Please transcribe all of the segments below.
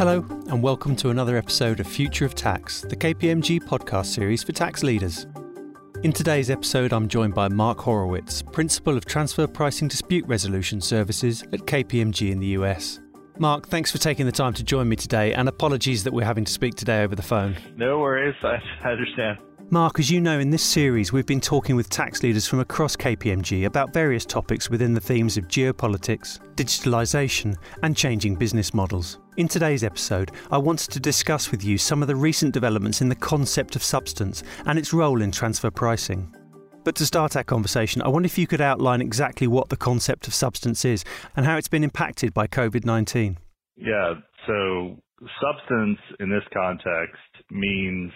Hello, and welcome to another episode of Future of Tax, the KPMG podcast series for tax leaders. In today's episode, I'm joined by Mark Horowitz, Principal of Transfer Pricing Dispute Resolution Services at KPMG in the US. Mark, thanks for taking the time to join me today, and apologies that we're having to speak today over the phone. No worries, I understand. Mark, as you know, in this series, we've been talking with tax leaders from across KPMG about various topics within the themes of geopolitics, digitalisation, and changing business models. In today's episode, I wanted to discuss with you some of the recent developments in the concept of substance and its role in transfer pricing. But to start our conversation, I wonder if you could outline exactly what the concept of substance is and how it's been impacted by COVID 19. Yeah, so substance in this context means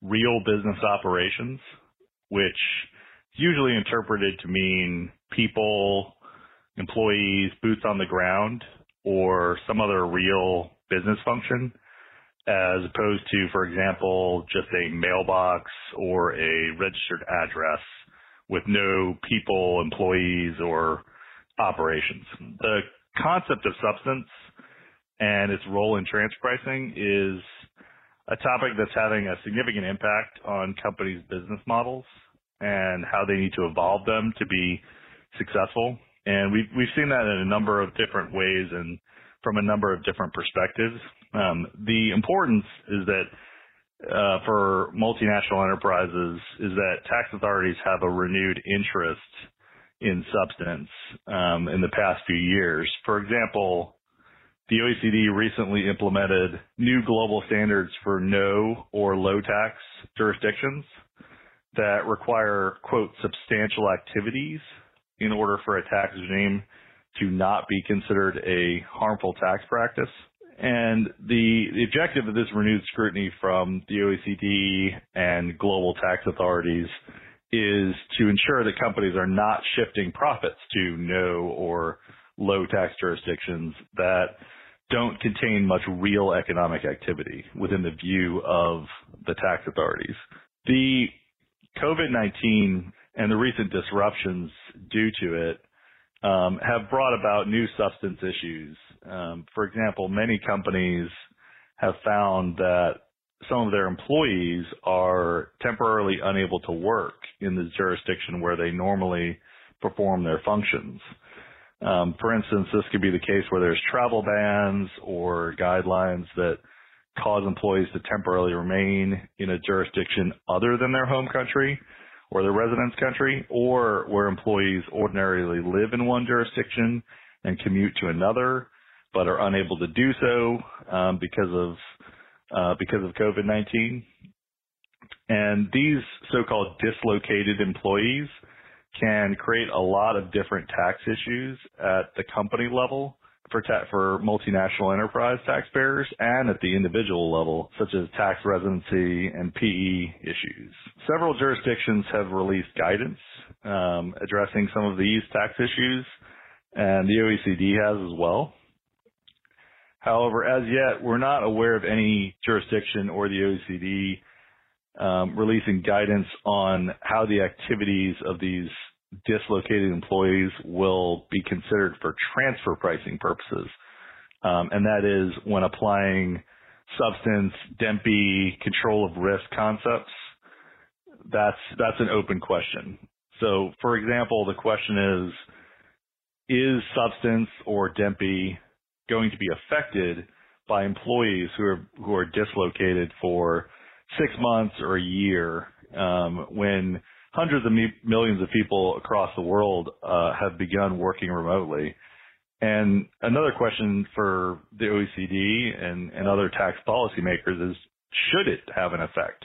real business operations, which is usually interpreted to mean people, employees, boots on the ground, or some other real business function, as opposed to, for example, just a mailbox or a registered address with no people, employees, or operations. The concept of substance and its role in transfer pricing is a topic that's having a significant impact on companies' business models and how they need to evolve them to be successful. And we've we've seen that in a number of different ways and from a number of different perspectives. Um, the importance is that uh, for multinational enterprises is that tax authorities have a renewed interest in substance um, in the past few years. For example, the OECD recently implemented new global standards for no or low tax jurisdictions that require, quote, substantial activities in order for a tax regime to not be considered a harmful tax practice. And the, the objective of this renewed scrutiny from the OECD and global tax authorities is to ensure that companies are not shifting profits to no or low tax jurisdictions that don't contain much real economic activity within the view of the tax authorities. The COVID-19 and the recent disruptions due to it um, have brought about new substance issues. Um, for example, many companies have found that some of their employees are temporarily unable to work in the jurisdiction where they normally perform their functions. Um, for instance, this could be the case where there's travel bans or guidelines that cause employees to temporarily remain in a jurisdiction other than their home country or their residence country, or where employees ordinarily live in one jurisdiction and commute to another, but are unable to do so um, because of uh, because of COVID-19. And these so-called dislocated employees can create a lot of different tax issues at the company level for ta- for multinational enterprise taxpayers and at the individual level, such as tax residency and PE issues. Several jurisdictions have released guidance um, addressing some of these tax issues, and the OECD has as well. However, as yet, we're not aware of any jurisdiction or the OECD um, releasing guidance on how the activities of these dislocated employees will be considered for transfer pricing purposes. Um, and that is when applying substance, DEMPE, control of risk concepts. That's, that's an open question. So for example, the question is, is substance or DEMPE going to be affected by employees who are, who are dislocated for six months or a year, um, when hundreds of millions of people across the world uh, have begun working remotely. And another question for the OECD and, and other tax policymakers is, should it have an effect?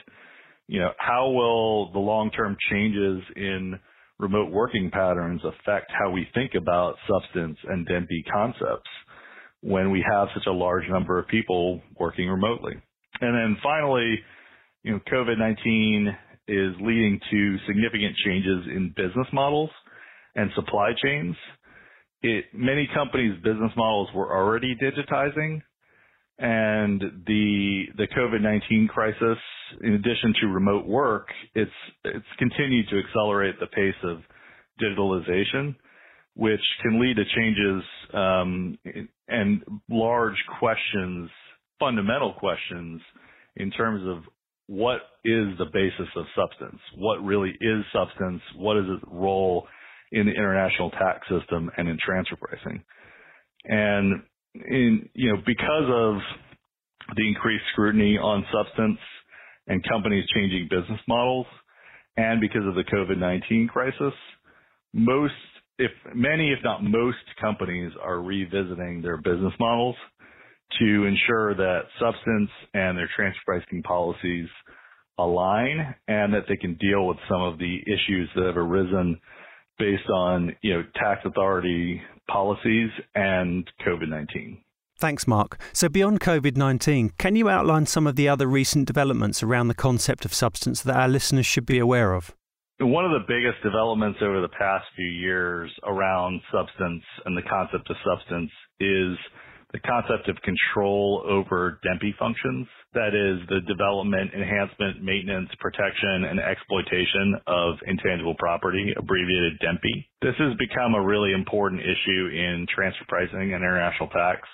You know, how will the long-term changes in remote working patterns affect how we think about substance and DEMPE concepts when we have such a large number of people working remotely? And then finally, you know, COVID-19 is leading to significant changes in business models and supply chains. It, many companies' business models were already digitizing, and the the COVID-19 crisis, in addition to remote work, it's it's continued to accelerate the pace of digitalization, which can lead to changes um, and large questions fundamental questions in terms of what is the basis of substance? What really is substance? What is its role in the international tax system and in transfer pricing? And in, you know, because of the increased scrutiny on substance and companies changing business models and because of the COVID-19 crisis, most, if many, if not most companies are revisiting their business models to ensure that substance and their transfer pricing policies align and that they can deal with some of the issues that have arisen based on, you know, tax authority policies and COVID-19. Thanks, Mark. So, beyond COVID 19, can you outline some of the other recent developments around the concept of substance that our listeners should be aware of? One of the biggest developments over the past few years around substance and the concept of substance is the concept of control over DEMPE functions. That is the development, enhancement, maintenance, protection, and exploitation of intangible property, abbreviated DEMPE. This has become a really important issue in transfer pricing and international tax,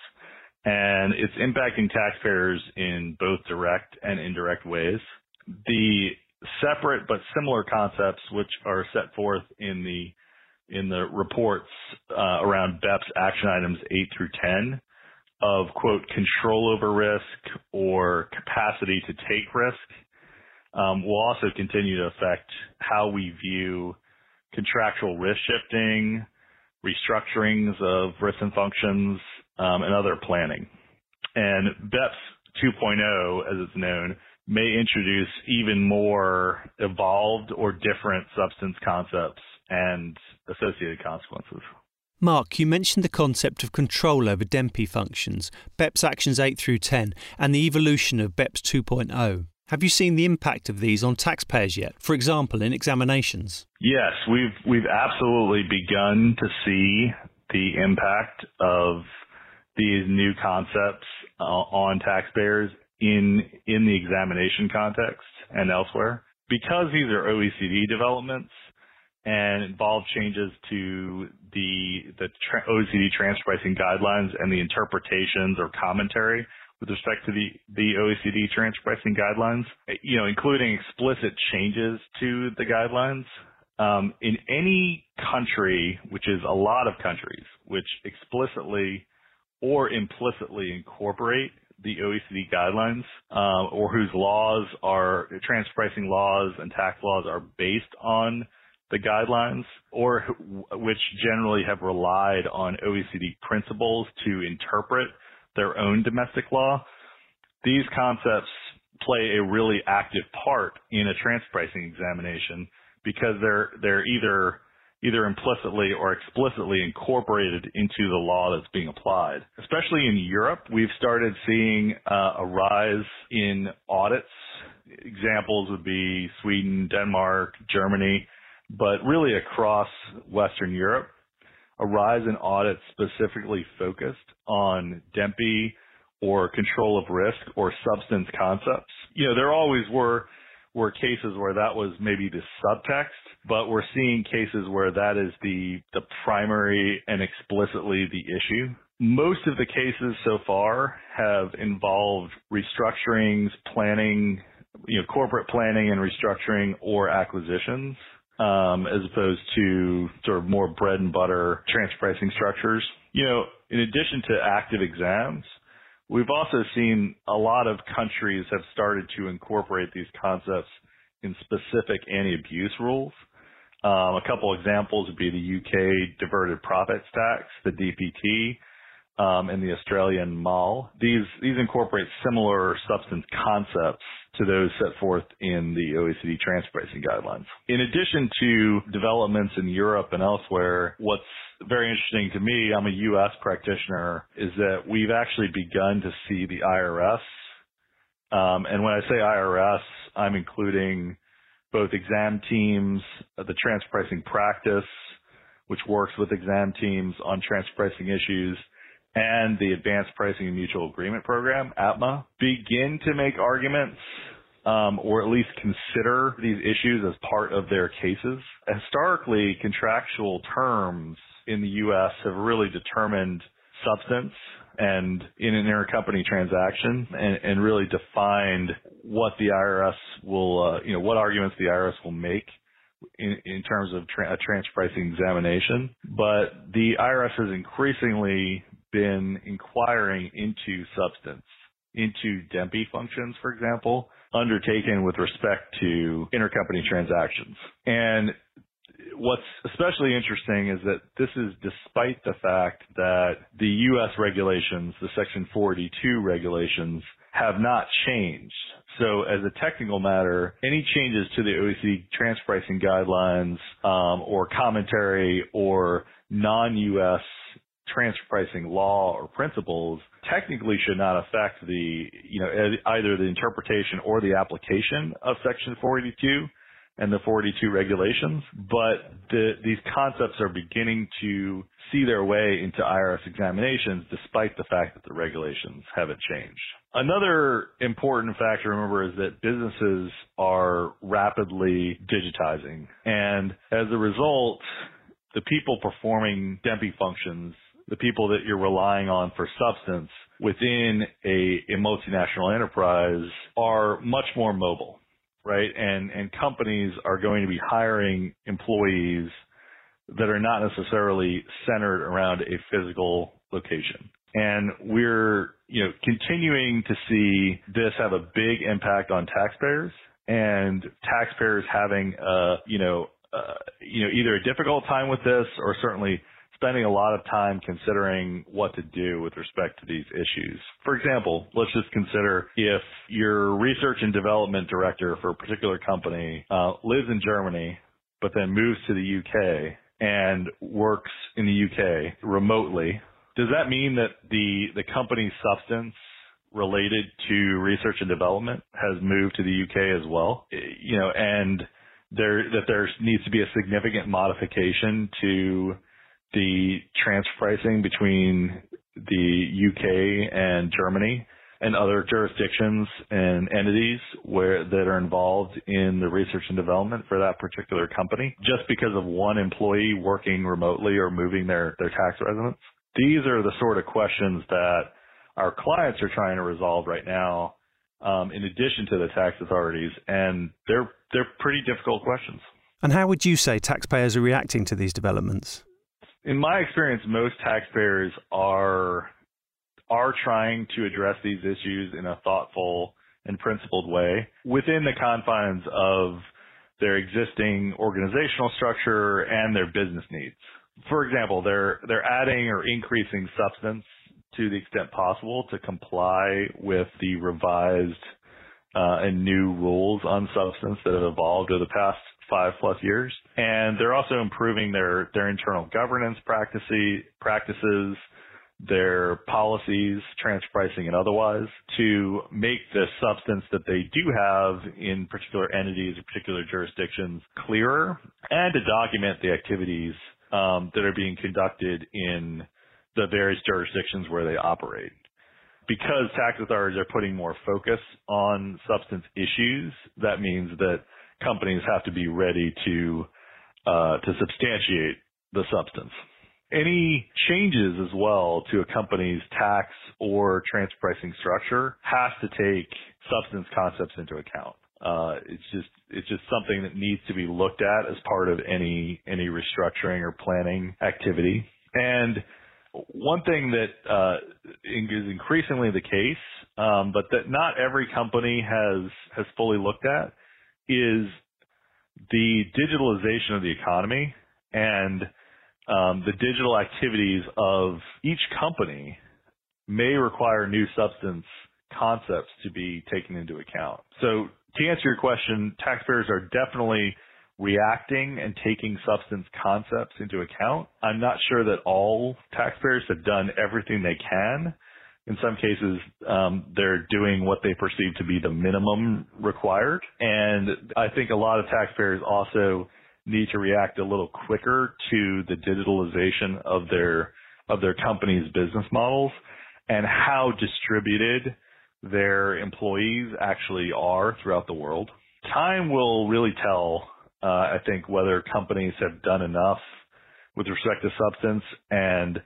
and it's impacting taxpayers in both direct and indirect ways. The separate but similar concepts which are set forth in the in the reports uh, around BEPS action items 8 through 10 of quote control over risk or capacity to take risk um, will also continue to affect how we view contractual risk shifting, restructurings of risks and functions, um, and other planning. And BEPS 2.0, as it's known, may introduce even more evolved or different substance concepts and associated consequences. Mark, you mentioned the concept of control over DEMPE functions, BEPS Actions 8 through 10, and the evolution of BEPS 2.0. Have you seen the impact of these on taxpayers yet? For example, in examinations? Yes, we've we've absolutely begun to see the impact of these new concepts uh, on taxpayers in in the examination context and elsewhere. Because these are OECD developments, and involve changes to the the tra- OECD transfer pricing guidelines and the interpretations or commentary with respect to the the OECD transfer pricing guidelines, you know, including explicit changes to the guidelines. Um, in any country, which is a lot of countries, which explicitly or implicitly incorporate the OECD guidelines, uh, or whose laws are transfer pricing laws and tax laws are based on the guidelines or which generally have relied on OECD principles to interpret their own domestic law, these concepts play a really active part in a transfer pricing examination because they're they're either either implicitly or explicitly incorporated into the law that's being applied. Especially in Europe, we've started seeing uh, a rise in audits. Examples would be Sweden, Denmark, Germany, but really across Western Europe, a rise in audits specifically focused on DEMPE or control of risk or substance concepts. You know, there always were were cases where that was maybe the subtext, but we're seeing cases where that is the the primary and explicitly the issue. Most of the cases so far have involved restructurings, planning, you know, corporate planning and restructuring or acquisitions um, as opposed to sort of more bread and butter transfer pricing structures. You know, in addition to active exams, we've also seen a lot of countries have started to incorporate these concepts in specific anti-abuse rules. Um, a couple examples would be the UK diverted profits tax, the DPT, um, and the Australian MAAL. These these incorporate similar substance concepts to those set forth in the OECD transfer pricing guidelines. In addition to developments in Europe and elsewhere, what's very interesting to me, I'm a U.S. practitioner, is that we've actually begun to see the IRS. Um, and when I say IRS, I'm including both exam teams, the transfer pricing practice, which works with exam teams on transfer pricing issues, and the Advanced Pricing and Mutual Agreement Program, APMA, begin to make arguments um, or at least consider these issues as part of their cases. Historically, contractual terms in the U.S. have really determined substance and in an intercompany transaction and, and really defined what the IRS will, uh, you know, what arguments the IRS will make in, in terms of tra- a transfer pricing examination. But the IRS has increasingly been inquiring into substance, into DEMPE functions, for example, undertaken with respect to intercompany transactions. And what's especially interesting is that this is despite the fact that the U.S. regulations, the Section 482 regulations, have not changed. So as a technical matter, any changes to the OECD transfer pricing guidelines um, or commentary or non-U.S. transfer pricing law or principles technically should not affect the, you know, either the interpretation or the application of Section 482 and the 482 regulations, but the, these concepts are beginning to see their way into IRS examinations despite the fact that the regulations haven't changed. Another important factor to remember is that businesses are rapidly digitizing and as a result, the people performing DEMPE functions, the people that you're relying on for substance within a, a multinational enterprise are much more mobile right? And and companies are going to be hiring employees that are not necessarily centered around a physical location. And we're, you know, continuing to see this have a big impact on taxpayers and taxpayers having, uh, you know, uh, you know, either a difficult time with this or certainly spending a lot of time considering what to do with respect to these issues. For example, let's just consider if your research and development director for a particular company uh, lives in Germany, but then moves to the UK and works in the UK remotely. Does that mean that the the company's substance related to research and development has moved to the UK as well? You know, and there that there needs to be a significant modification to the transfer pricing between the UK and Germany and other jurisdictions and entities where that are involved in the research and development for that particular company just because of one employee working remotely or moving their, their tax residence. These are the sort of questions that our clients are trying to resolve right now um, in addition to the tax authorities and they're they're pretty difficult questions. And how would you say taxpayers are reacting to these developments? In my experience, most taxpayers are are trying to address these issues in a thoughtful and principled way within the confines of their existing organizational structure and their business needs. For example, they're they're adding or increasing substance to the extent possible to comply with the revised uh, and new rules on substance that have evolved over the past five plus years. And they're also improving their, their internal governance practices, practices, their policies, transfer pricing and otherwise to make the substance that they do have in particular entities or particular jurisdictions clearer and to document the activities um, that are being conducted in the various jurisdictions where they operate. Because tax authorities are putting more focus on substance issues, that means that companies have to be ready to uh, to substantiate the substance. Any changes as well to a company's tax or transfer pricing structure has to take substance concepts into account. Uh, it's just it's just something that needs to be looked at as part of any any restructuring or planning activity. And one thing that uh, is increasingly the case, um, but that not every company has has fully looked at, is the digitalization of the economy and um, the digital activities of each company may require new substance concepts to be taken into account. So to answer your question, taxpayers are definitely reacting and taking substance concepts into account. I'm not sure that all taxpayers have done everything they can in some cases, um, they're doing what they perceive to be the minimum required. And I think a lot of taxpayers also need to react a little quicker to the digitalization of their of their company's business models and how distributed their employees actually are throughout the world. Time will really tell, uh, I think, whether companies have done enough with respect to substance and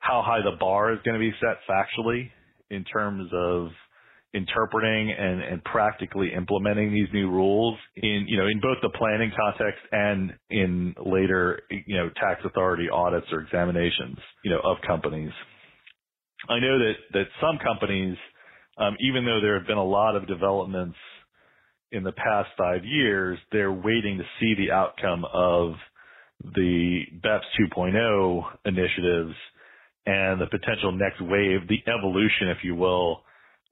how high the bar is going to be set factually in terms of interpreting and, and practically implementing these new rules in, you know, in both the planning context and in later, you know, tax authority audits or examinations, you know, of companies. I know that, that some companies, um, even though there have been a lot of developments in the past five years, they're waiting to see the outcome of the BEPS 2.0 initiatives and the potential next wave, the evolution, if you will,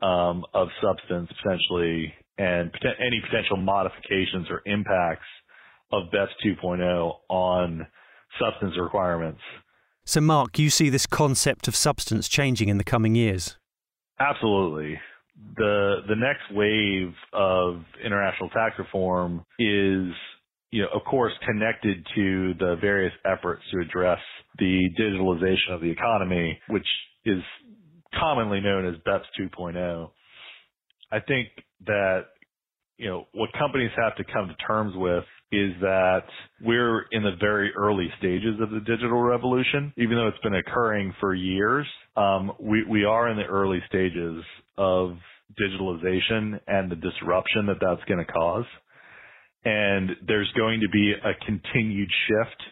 um, of substance potentially, and pot- any potential modifications or impacts of BEPS 2.0 on substance requirements. So, Mark, you see this concept of substance changing in the coming years? Absolutely. The the next wave of international tax reform is you know, of course, connected to the various efforts to address the digitalization of the economy, which is commonly known as BEPS 2.0. I think that, you know, what companies have to come to terms with is that we're in the very early stages of the digital revolution. Even though it's been occurring for years, um, we, we are in the early stages of digitalization and the disruption that that's going to cause and there's going to be a continued shift,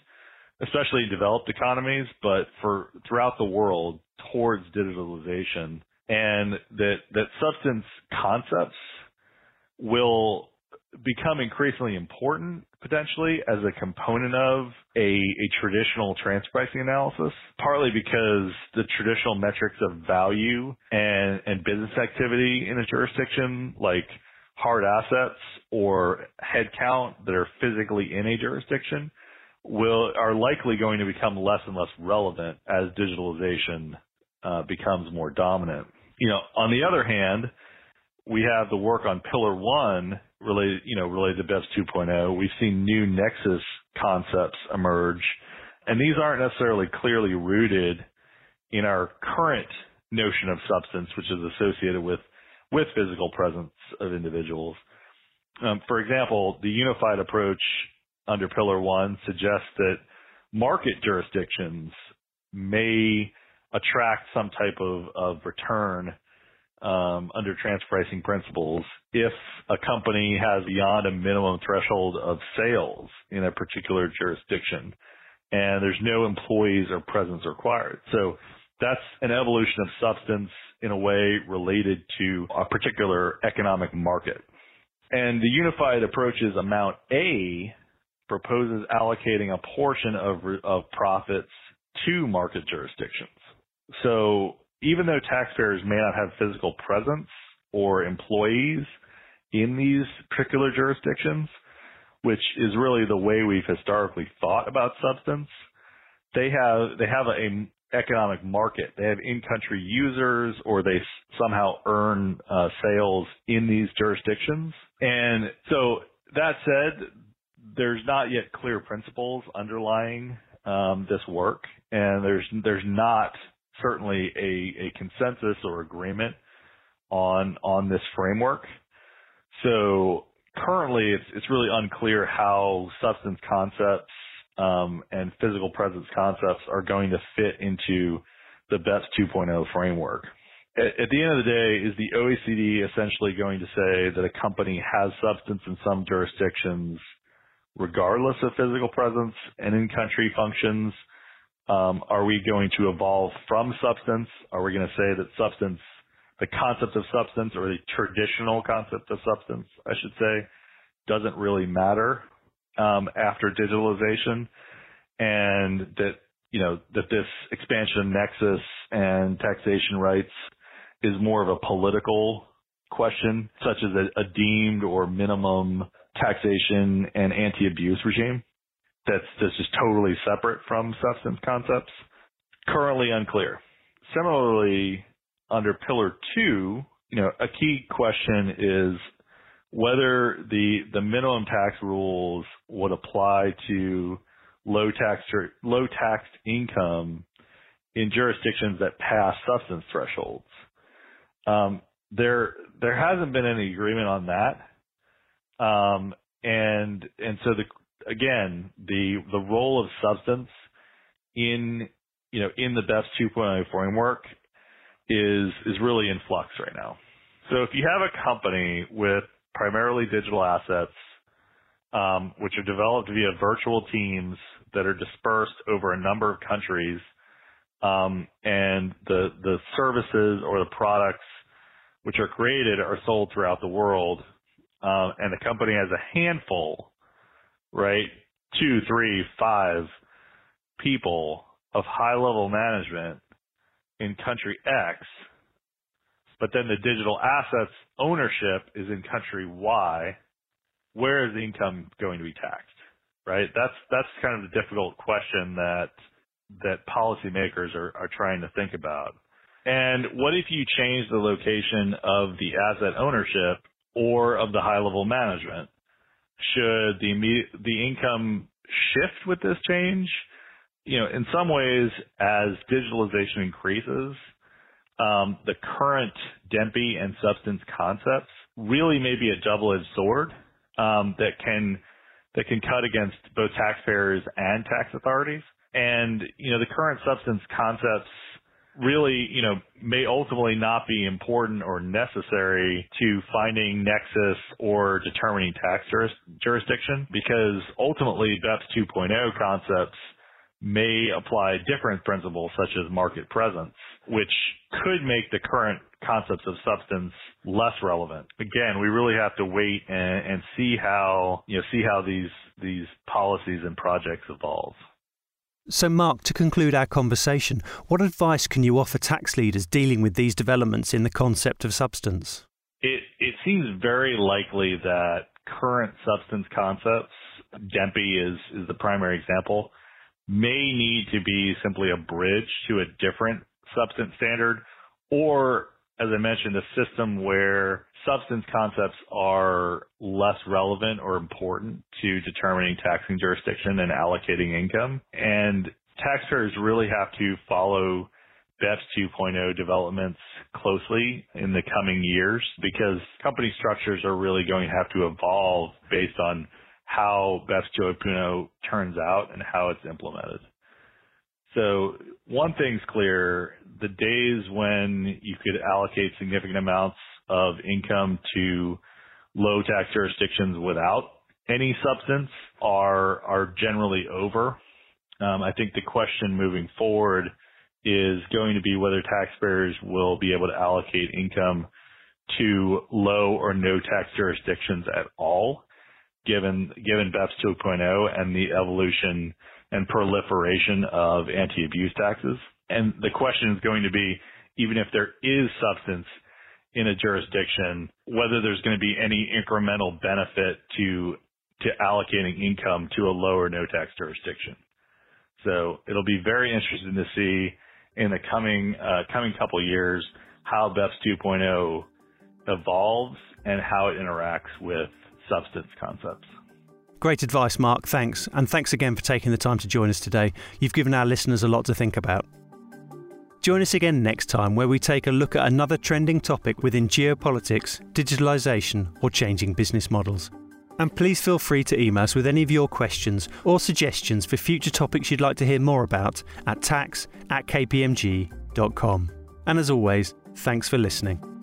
especially in developed economies, but for throughout the world towards digitalization and that, that substance concepts will become increasingly important potentially as a component of a, a traditional transfer pricing analysis, partly because the traditional metrics of value and, and business activity in a jurisdiction like hard assets or headcount that are physically in a jurisdiction will are likely going to become less and less relevant as digitalization uh, becomes more dominant. You know, on the other hand, we have the work on Pillar One related, you know, related to BEPS 2.0. We've seen new nexus concepts emerge, and these aren't necessarily clearly rooted in our current notion of substance, which is associated with with physical presence of individuals. Um, for example, the unified approach under Pillar One suggests that market jurisdictions may attract some type of, of return um, under transfer pricing principles if a company has beyond a minimum threshold of sales in a particular jurisdiction and there's no employees or presence required. So that's an evolution of substance in a way related to a particular economic market. And the unified approach's amount A proposes allocating a portion of, of profits to market jurisdictions. So even though taxpayers may not have physical presence or employees in these particular jurisdictions, which is really the way we've historically thought about substance, they have they have a economic market. They have in-country users or they somehow earn uh, sales in these jurisdictions. And so that said, there's not yet clear principles underlying um, this work, and there's there's not certainly a, a consensus or agreement on on this framework. So currently, it's it's really unclear how substance concepts um, and physical presence concepts are going to fit into the BEPS 2.0 framework. At, at the end of the day, is the OECD essentially going to say that a company has substance in some jurisdictions regardless of physical presence and in-country functions? Um, are we going to evolve from substance? Are we going to say that substance, the concept of substance or the traditional concept of substance, I should say, doesn't really matter um, after digitalization, and that you know that this expansion nexus and taxation rights is more of a political question, such as a, a deemed or minimum taxation and anti-abuse regime that's, that's just totally separate from substance concepts. Currently unclear. Similarly, under Pillar Two, you know, a key question is whether the the minimum tax rules would apply to low tax low taxed income in jurisdictions that pass substance thresholds. Um, there there hasn't been any agreement on that, um, and and so the again the the role of substance in you know, in the BEPS 2.0 framework is is really in flux right now. So if you have a company with primarily digital assets, um, which are developed via virtual teams that are dispersed over a number of countries, um, and the the services or the products which are created are sold throughout the world, um, and the company has a handful, right, two, three, five people of high level management in country X, but then the digital assets ownership is in country Y, where is the income going to be taxed? Right? That's that's kind of the difficult question that that policymakers are, are trying to think about. And what if you change the location of the asset ownership or of the high level management? Should the the income shift with this change? You know, in some ways, as digitalization increases, um, the current DEMPE and substance concepts really may be a double-edged sword um, that can that can cut against both taxpayers and tax authorities. And you know, the current substance concepts really, you know, may ultimately not be important or necessary to finding nexus or determining tax juris- jurisdiction because ultimately BEPS 2.0 concepts may apply different principles such as market presence, which could make the current concepts of substance less relevant. Again, we really have to wait and, and see how, you know, see how these, these policies and projects evolve. So, Mark, to conclude our conversation, what advice can you offer tax leaders dealing with these developments in the concept of substance? It, it seems very likely that current substance concepts, DEMPE is, is the primary example, may need to be simply a bridge to a different substance standard or as I mentioned, a system where substance concepts are less relevant or important to determining taxing jurisdiction and allocating income. And taxpayers really have to follow BEPS 2.0 developments closely in the coming years because company structures are really going to have to evolve based on how BEPS 2.0 turns out and how it's implemented. So one thing's clear, the days when you could allocate significant amounts of income to low tax jurisdictions without any substance are are generally over. Um, I think the question moving forward is going to be whether taxpayers will be able to allocate income to low or no tax jurisdictions at all, given given BEPS 2.0 and the evolution and proliferation of anti-abuse taxes. And the question is going to be, even if there is substance in a jurisdiction, whether there's going to be any incremental benefit to to allocating income to a lower no tax jurisdiction. So it'll be very interesting to see in the coming uh, coming couple years how BEPS 2.0 evolves and how it interacts with substance concepts. Great advice, Mark. Thanks. And thanks again for taking the time to join us today. You've given our listeners a lot to think about. Join us again next time where we take a look at another trending topic within geopolitics, digitalisation, or changing business models. And please feel free to email us with any of your questions or suggestions for future topics you'd like to hear more about at tax at kpmg.com. And as always, thanks for listening.